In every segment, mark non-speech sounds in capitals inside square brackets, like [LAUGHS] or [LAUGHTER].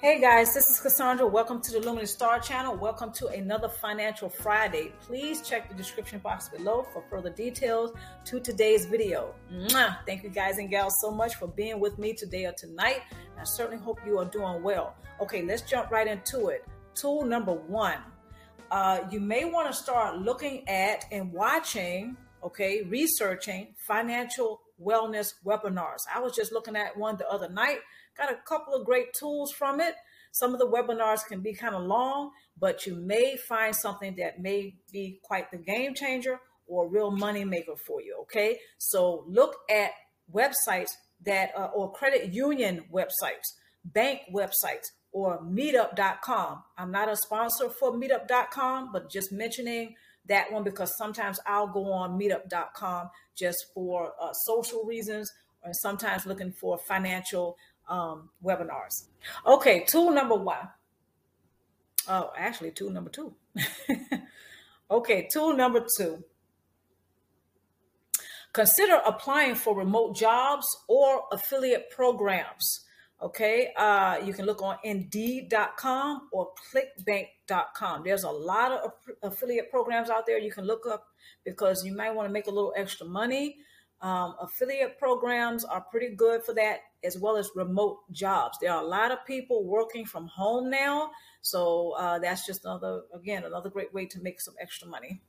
Hey guys, this is Cassandra. Welcome to the Luminous Star Channel. Welcome to another Financial Friday. Please check the description box below for further details to today's video. Mwah! Thank you guys and gals so much for being with me today or tonight. I certainly hope you are doing well. Okay, let's jump right into it. Tool number one. Uh, you may want to start looking at and watching, okay, researching financial wellness webinars. I was just looking at one the other night Got a couple of great tools from it. Some of the webinars can be kind of long, but you may find something that may be quite the game changer or a real money maker for you. Okay, so look at websites that uh, or credit union websites, bank websites, or meetup.com. I'm not a sponsor for meetup.com, but just mentioning that one because sometimes I'll go on meetup.com just for uh, social reasons or sometimes looking for financial um, webinars. Okay, tool number one. Oh, actually, tool number two. [LAUGHS] okay, tool number two. Consider applying for remote jobs or affiliate programs. Okay, uh, you can look on Indeed.com or ClickBank.com. There's a lot of affiliate programs out there you can look up because you might want to make a little extra money. Um, affiliate programs are pretty good for that, as well as remote jobs. There are a lot of people working from home now, so uh, that's just another, again, another great way to make some extra money.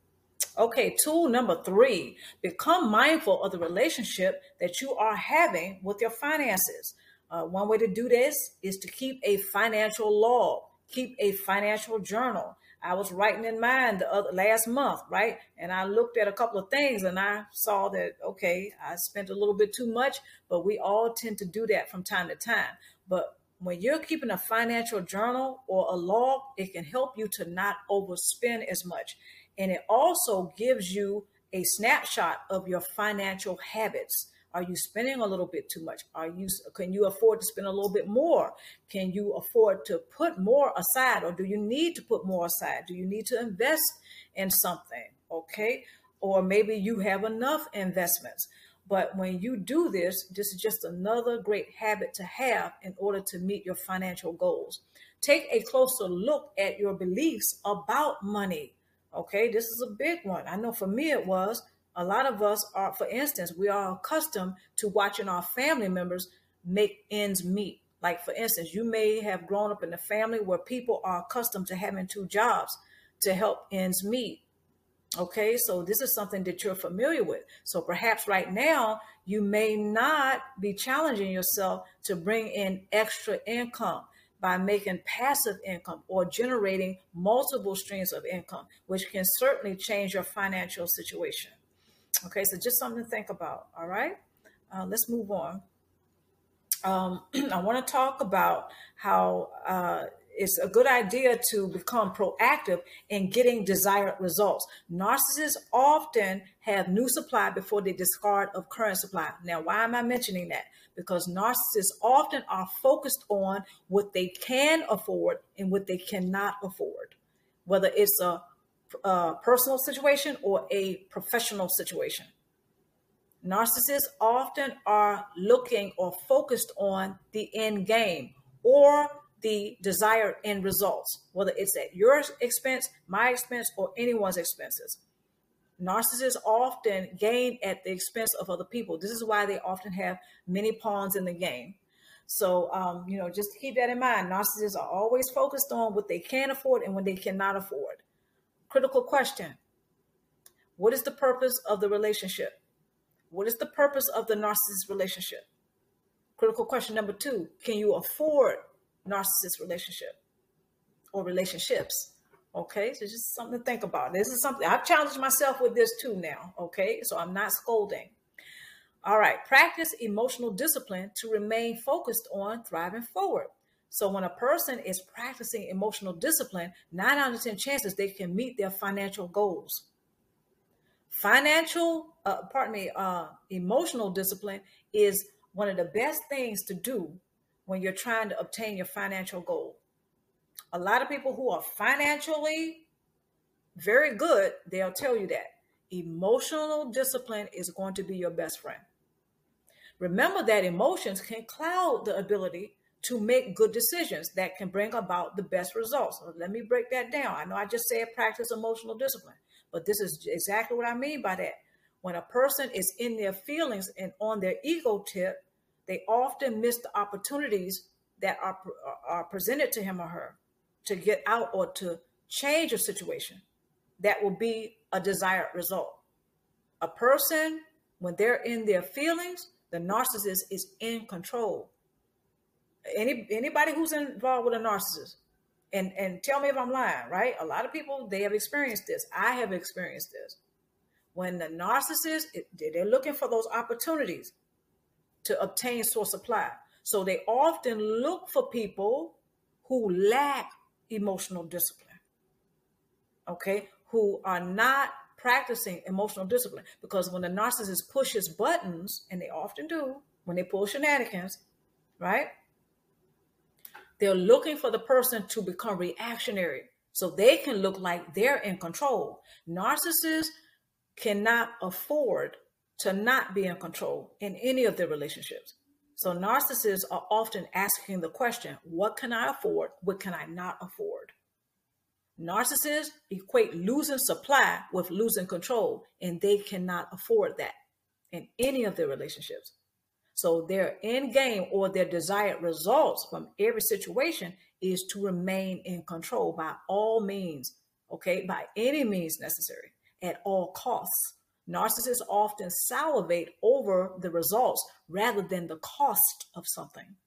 Okay, tool number three become mindful of the relationship that you are having with your finances. Uh, one way to do this is to keep a financial log, keep a financial journal. I was writing in mind the other last month, right? And I looked at a couple of things and I saw that okay, I spent a little bit too much, but we all tend to do that from time to time. But when you're keeping a financial journal or a log, it can help you to not overspend as much. And it also gives you a snapshot of your financial habits. Are you spending a little bit too much? Are you can you afford to spend a little bit more? Can you afford to put more aside or do you need to put more aside? Do you need to invest in something? Okay? Or maybe you have enough investments. But when you do this, this is just another great habit to have in order to meet your financial goals. Take a closer look at your beliefs about money. Okay, this is a big one. I know for me it was a lot of us are, for instance, we are accustomed to watching our family members make ends meet. Like, for instance, you may have grown up in a family where people are accustomed to having two jobs to help ends meet. Okay, so this is something that you're familiar with. So perhaps right now, you may not be challenging yourself to bring in extra income by making passive income or generating multiple streams of income, which can certainly change your financial situation. Okay, so just something to think about. All right, uh, let's move on. Um, [CLEARS THROAT] I want to talk about how uh, it's a good idea to become proactive in getting desired results. Narcissists often have new supply before they discard of current supply. Now, why am I mentioning that? Because narcissists often are focused on what they can afford and what they cannot afford, whether it's a uh, personal situation or a professional situation. Narcissists often are looking or focused on the end game or the desired end results, whether it's at your expense, my expense, or anyone's expenses. Narcissists often gain at the expense of other people. This is why they often have many pawns in the game. So, um, you know, just keep that in mind. Narcissists are always focused on what they can afford and what they cannot afford. Critical question What is the purpose of the relationship? What is the purpose of the narcissist relationship? Critical question number two Can you afford narcissist relationship or relationships? Okay, so just something to think about. This is something I've challenged myself with this too now. Okay, so I'm not scolding. All right, practice emotional discipline to remain focused on thriving forward. So when a person is practicing emotional discipline, nine out of 10 chances they can meet their financial goals. Financial, uh, pardon me, uh, emotional discipline is one of the best things to do when you're trying to obtain your financial goal. A lot of people who are financially very good, they'll tell you that emotional discipline is going to be your best friend. Remember that emotions can cloud the ability to make good decisions that can bring about the best results. So let me break that down. I know I just said practice emotional discipline, but this is exactly what I mean by that. When a person is in their feelings and on their ego tip, they often miss the opportunities that are, are presented to him or her to get out or to change a situation that will be a desired result. A person, when they're in their feelings, the narcissist is in control. Any anybody who's involved with a narcissist, and and tell me if I'm lying, right? A lot of people they have experienced this. I have experienced this. When the narcissist they're looking for those opportunities to obtain source supply, so they often look for people who lack emotional discipline. Okay, who are not practicing emotional discipline because when the narcissist pushes buttons, and they often do when they pull shenanigans, right? They're looking for the person to become reactionary so they can look like they're in control. Narcissists cannot afford to not be in control in any of their relationships. So narcissists are often asking the question, what can I afford? What can I not afford? Narcissists equate losing supply with losing control, and they cannot afford that in any of their relationships. So their end game or their desired results from every situation is to remain in control by all means, okay, by any means necessary, at all costs. Narcissists often salivate over the results rather than the cost of something.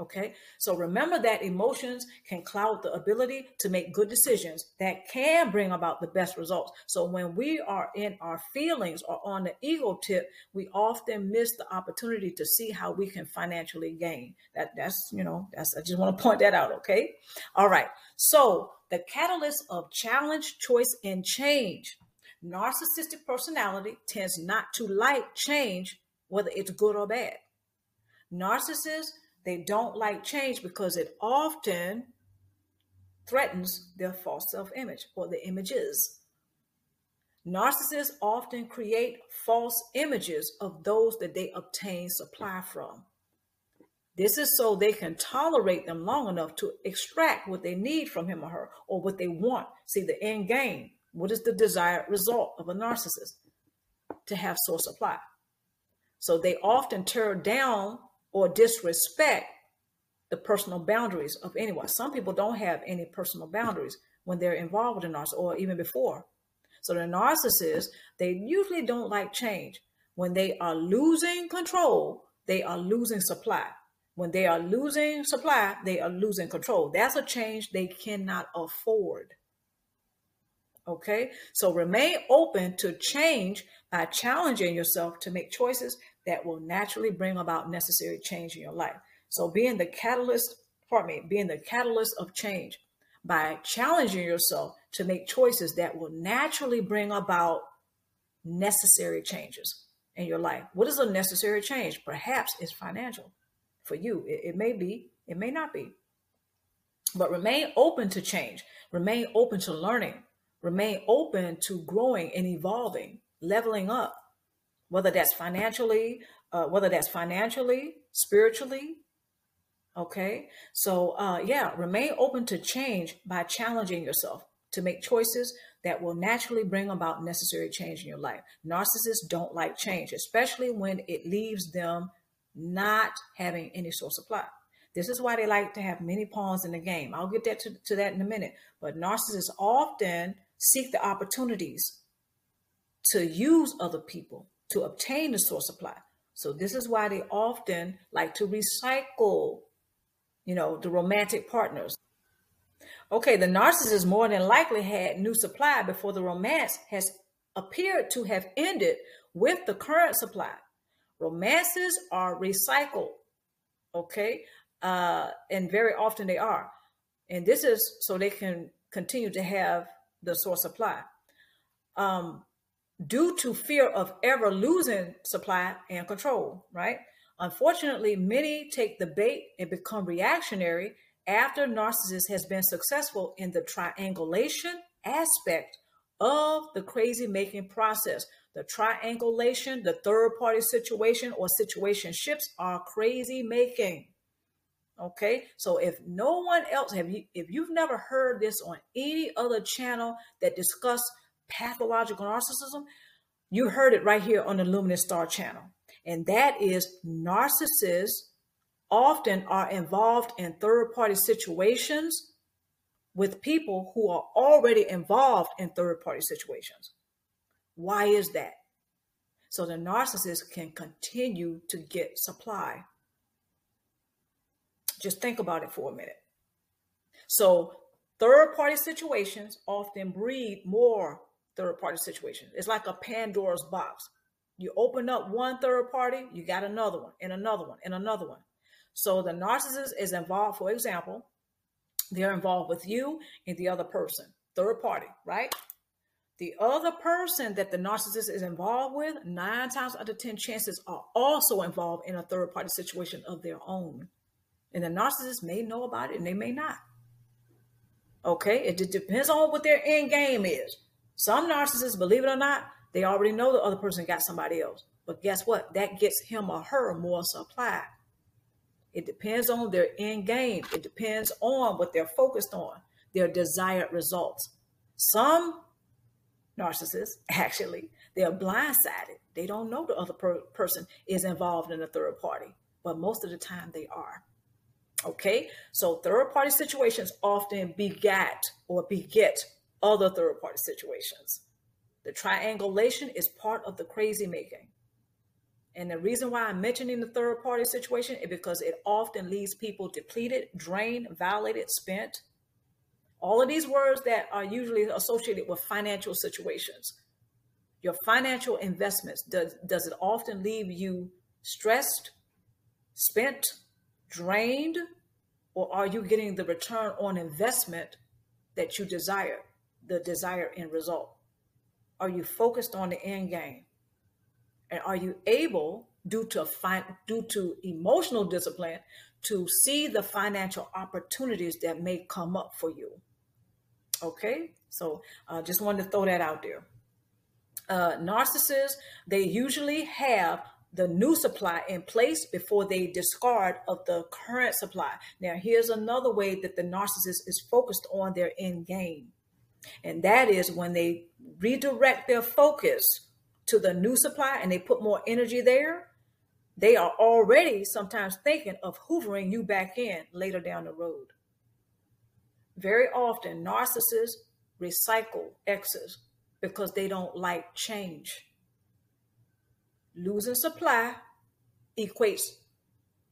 Okay, so remember that emotions can cloud the ability to make good decisions that can bring about the best results. So when we are in our feelings or on the ego tip, we often miss the opportunity to see how we can financially gain. That that's you know that's I just want to point that out. Okay, all right. So the catalyst of challenge, choice, and change. Narcissistic personality tends not to like change, whether it's good or bad. Narcissists they don't like change because it often threatens their false self image or the images. Narcissists often create false images of those that they obtain supply from. This is so they can tolerate them long enough to extract what they need from him or her or what they want. See the end game. What is the desired result of a narcissist? To have source supply. So they often tear down or disrespect the personal boundaries of anyone. Some people don't have any personal boundaries when they're involved in narcissist or even before. So the narcissists, they usually don't like change. When they are losing control, they are losing supply. When they are losing supply, they are losing control. That's a change they cannot afford. Okay, so remain open to change by challenging yourself to make choices that will naturally bring about necessary change in your life. So being the catalyst, pardon me, being the catalyst of change by challenging yourself to make choices that will naturally bring about necessary changes in your life. What is a necessary change? Perhaps it's financial for you. It, it may be, it may not be. But remain open to change, remain open to learning, remain open to growing and evolving, leveling up, whether that's financially, uh, whether that's financially, spiritually. Okay. So, uh, yeah, remain open to change by challenging yourself to make choices that will naturally bring about necessary change in your life. Narcissists don't like change, especially when it leaves them not having any source of supply. This is why they like to have many pawns in the game. I'll get that to, to that in a minute. But narcissists often seek the opportunities to use other people to obtain the source supply. So this is why they often like to recycle, you know, the romantic partners. Okay, the narcissist more than likely had new supply before the romance has appeared to have ended with the current supply. Romances are recycled, okay, uh, and very often they are. And this is so they can continue to have the source supply. Um, due to fear of ever losing supply and control, right? Unfortunately, many take the bait and become reactionary after narcissist has been successful in the triangulation aspect of the crazy making process. The triangulation, the third party situation or situation ships are crazy making. Okay, so if no one else have you, if you've never heard this on any other channel that discuss pathological narcissism, you heard it right here on the Luminous Star channel, and that is narcissists often are involved in third-party situations with people who are already involved in third-party situations. Why is that? So the narcissist can continue to get supply just think about it for a minute. So, third party situations often breed more third party situation. It's like a Pandora's box. You open up one third party, you got another one, and another one, and another one. So, the narcissist is involved, for example, they're involved with you and the other person, third party, right? The other person that the narcissist is involved with, nine times out of 10 chances are also involved in a third party situation of their own. And the narcissist may know about it and they may not. Okay, it depends on what their end game is. Some narcissists, believe it or not, they already know the other person got somebody else. But guess what? That gets him or her more supply. It depends on their end game. It depends on what they're focused on, their desired results. Some narcissists, [LAUGHS] actually, they're blindsided. They don't know the other per- person is involved in a third party, but most of the time they are. Okay, so third party situations often begat or beget other third party situations. The triangulation is part of the crazy making. And the reason why I'm mentioning the third party situation is because it often leaves people depleted, drained, violated, spent. All of these words that are usually associated with financial situations. Your financial investments, does, does it often leave you stressed, spent, drained, or are you getting the return on investment that you desire, the desired end result? Are you focused on the end game? And are you able, due to fi- due to emotional discipline, to see the financial opportunities that may come up for you? Okay, so I uh, just wanted to throw that out there. Uh, narcissists, they usually have the new supply in place before they discard of the current supply. Now, here's another way that the narcissist is focused on their end game. And that is when they redirect their focus to the new supply and they put more energy there, they are already sometimes thinking of hoovering you back in later down the road. Very often, narcissists recycle exes because they don't like change losing supply equates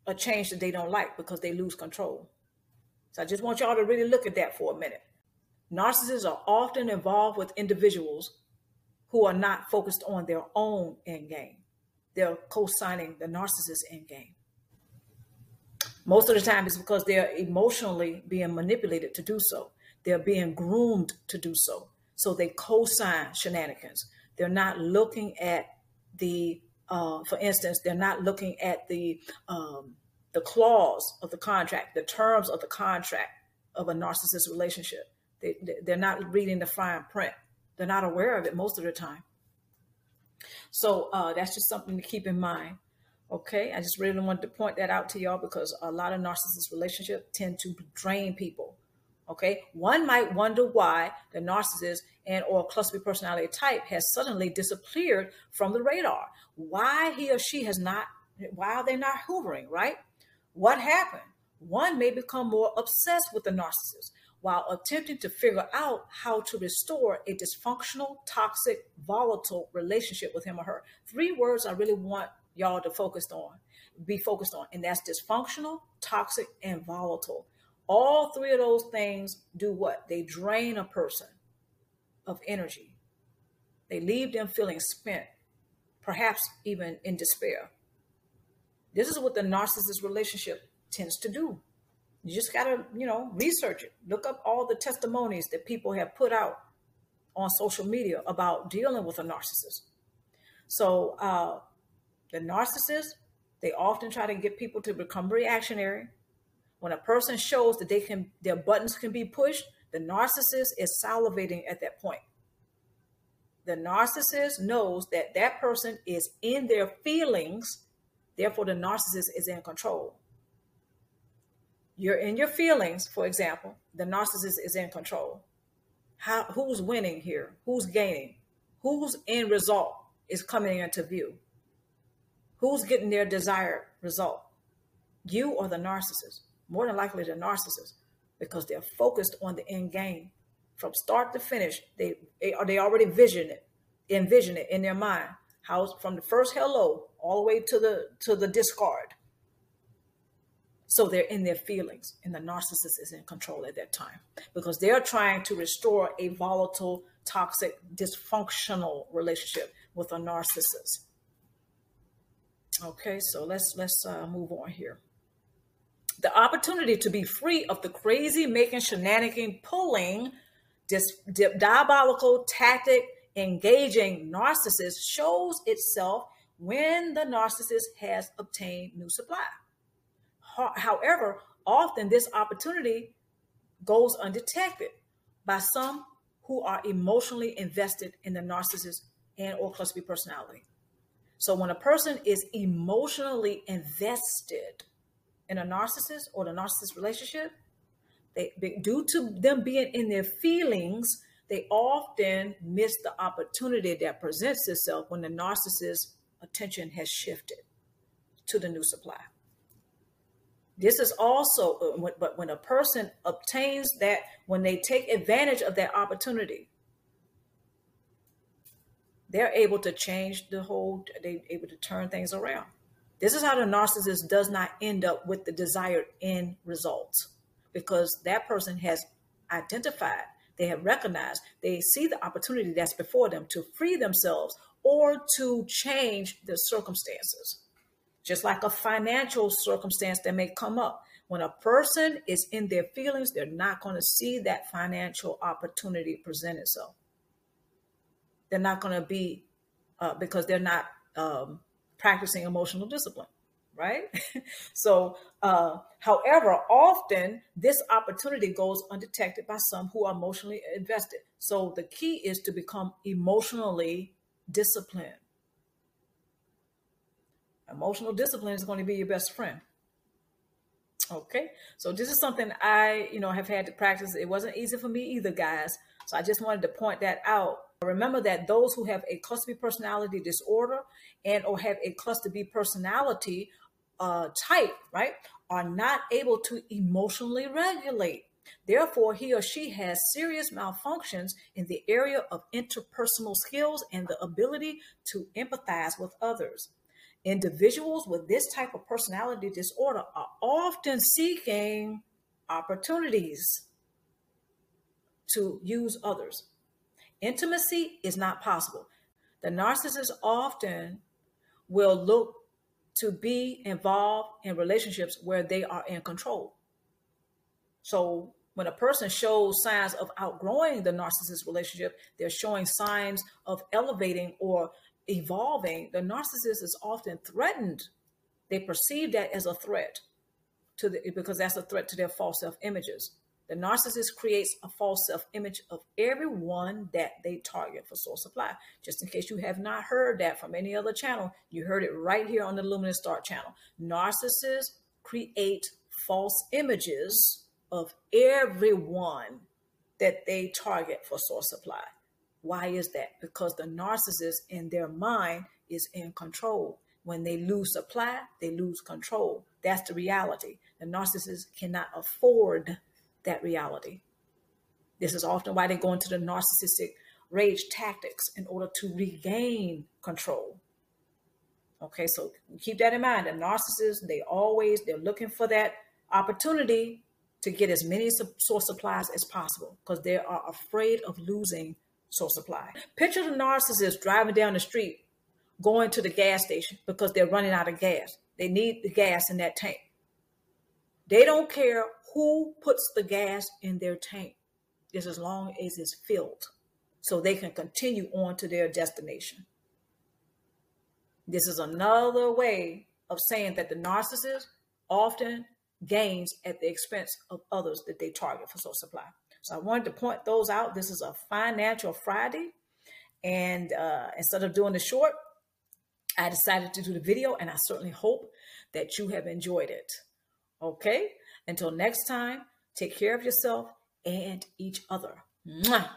a change that they don't like because they lose control. So I just want y'all to really look at that for a minute. Narcissists are often involved with individuals who are not focused on their own end game. They're co-signing the narcissist end game. Most of the time it's because they're emotionally being manipulated to do so. They're being groomed to do so. So they co-sign shenanigans. They're not looking at the uh, for instance, they're not looking at the um, the clause of the contract, the terms of the contract of a narcissist relationship. They, they're not reading the fine print. They're not aware of it most of the time. So uh, that's just something to keep in mind. Okay, I just really wanted to point that out to y'all because a lot of narcissist relationships tend to drain people. Okay, one might wonder why the narcissist and or cluster personality type has suddenly disappeared from the radar. Why he or she has not, why are they not hoovering, right? What happened? One may become more obsessed with the narcissist while attempting to figure out how to restore a dysfunctional, toxic, volatile relationship with him or her. Three words I really want y'all to focus on, be focused on, and that's dysfunctional, toxic, and volatile. All three of those things do what? They drain a person of energy. They leave them feeling spent, perhaps even in despair. This is what the narcissist relationship tends to do. You just got to, you know, research it. Look up all the testimonies that people have put out on social media about dealing with a narcissist. So, uh, the narcissist, they often try to get people to become reactionary, when a person shows that they can their buttons can be pushed, the narcissist is salivating at that point. The narcissist knows that that person is in their feelings, therefore the narcissist is in control. You're in your feelings, for example, the narcissist is in control. How who's winning here? Who's gaining? Whose end result is coming into view? Who's getting their desired result? You or the narcissist? More than likely the narcissist, because they're focused on the end game. From start to finish, they they, they already vision it, envision it in their mind. How from the first hello all the way to the to the discard so they're in their feelings, and the narcissist is in control at that time because they're trying to restore a volatile, toxic, dysfunctional relationship with a narcissist. Okay, so let's let's uh, move on here. The opportunity to be free of the crazy making, shenanigan, pulling, dis- di- diabolical tactic, engaging narcissist shows itself when the narcissist has obtained new supply. However, often this opportunity goes undetected by some who are emotionally invested in the narcissist and or cluster B personality. So when a person is emotionally invested in a narcissist or the narcissist relationship, they due to them being in their feelings, they often miss the opportunity that presents itself when the narcissist's attention has shifted to the new supply. This is also, uh, but when a person obtains that, when they take advantage of that opportunity, they're able to change the whole, they're able to turn things around. This is how the narcissist does not end up with the desired end results because that person has identified, they have recognized, they see the opportunity that's before them to free themselves or to change the circumstances just like a financial circumstance that may come up. When a person is in their feelings, they're not going to see that financial opportunity present itself. They're not going to be, uh, because they're not um, practicing emotional discipline, right? [LAUGHS] so, uh, however, often this opportunity goes undetected by some who are emotionally invested. So, the key is to become emotionally disciplined Emotional discipline is going to be your best friend. Okay, so this is something I, you know, have had to practice. It wasn't easy for me either, guys. So I just wanted to point that out. Remember that those who have a cluster B personality disorder and or have a cluster B personality uh, type, right, are not able to emotionally regulate. Therefore, he or she has serious malfunctions in the area of interpersonal skills and the ability to empathize with others. Individuals with this type of personality disorder are often seeking opportunities to use others. Intimacy is not possible. The narcissist often will look to be involved in relationships where they are in control. So when a person shows signs of outgrowing the narcissist relationship, they're showing signs of elevating or evolving, the narcissist is often threatened. They perceive that as a threat to the because that's a threat to their false self images. The narcissist creates a false self image of everyone that they target for source supply. Just in case you have not heard that from any other channel, you heard it right here on the Luminous Star channel. Narcissists create false images of everyone that they target for source supply. Why is that? Because the narcissist in their mind is in control. When they lose supply, they lose control. That's the reality. The narcissist cannot afford that reality. This is often why they go into the narcissistic rage tactics in order to regain control. Okay, so keep that in mind. The narcissists, they always they're looking for that opportunity to get as many source supplies as possible because they are afraid of losing source supply. Picture the narcissist driving down the street, going to the gas station because they're running out of gas. They need the gas in that tank. They don't care who puts the gas in their tank, just as long as it's filled, so they can continue on to their destination. This is another way of saying that the narcissist often gains at the expense of others that they target for source supply. So I wanted to point those out. This is a financial Friday. And uh, instead of doing the short, I decided to do the video, and I certainly hope that you have enjoyed it. Okay. Until next time, take care of yourself and each other. Mwah.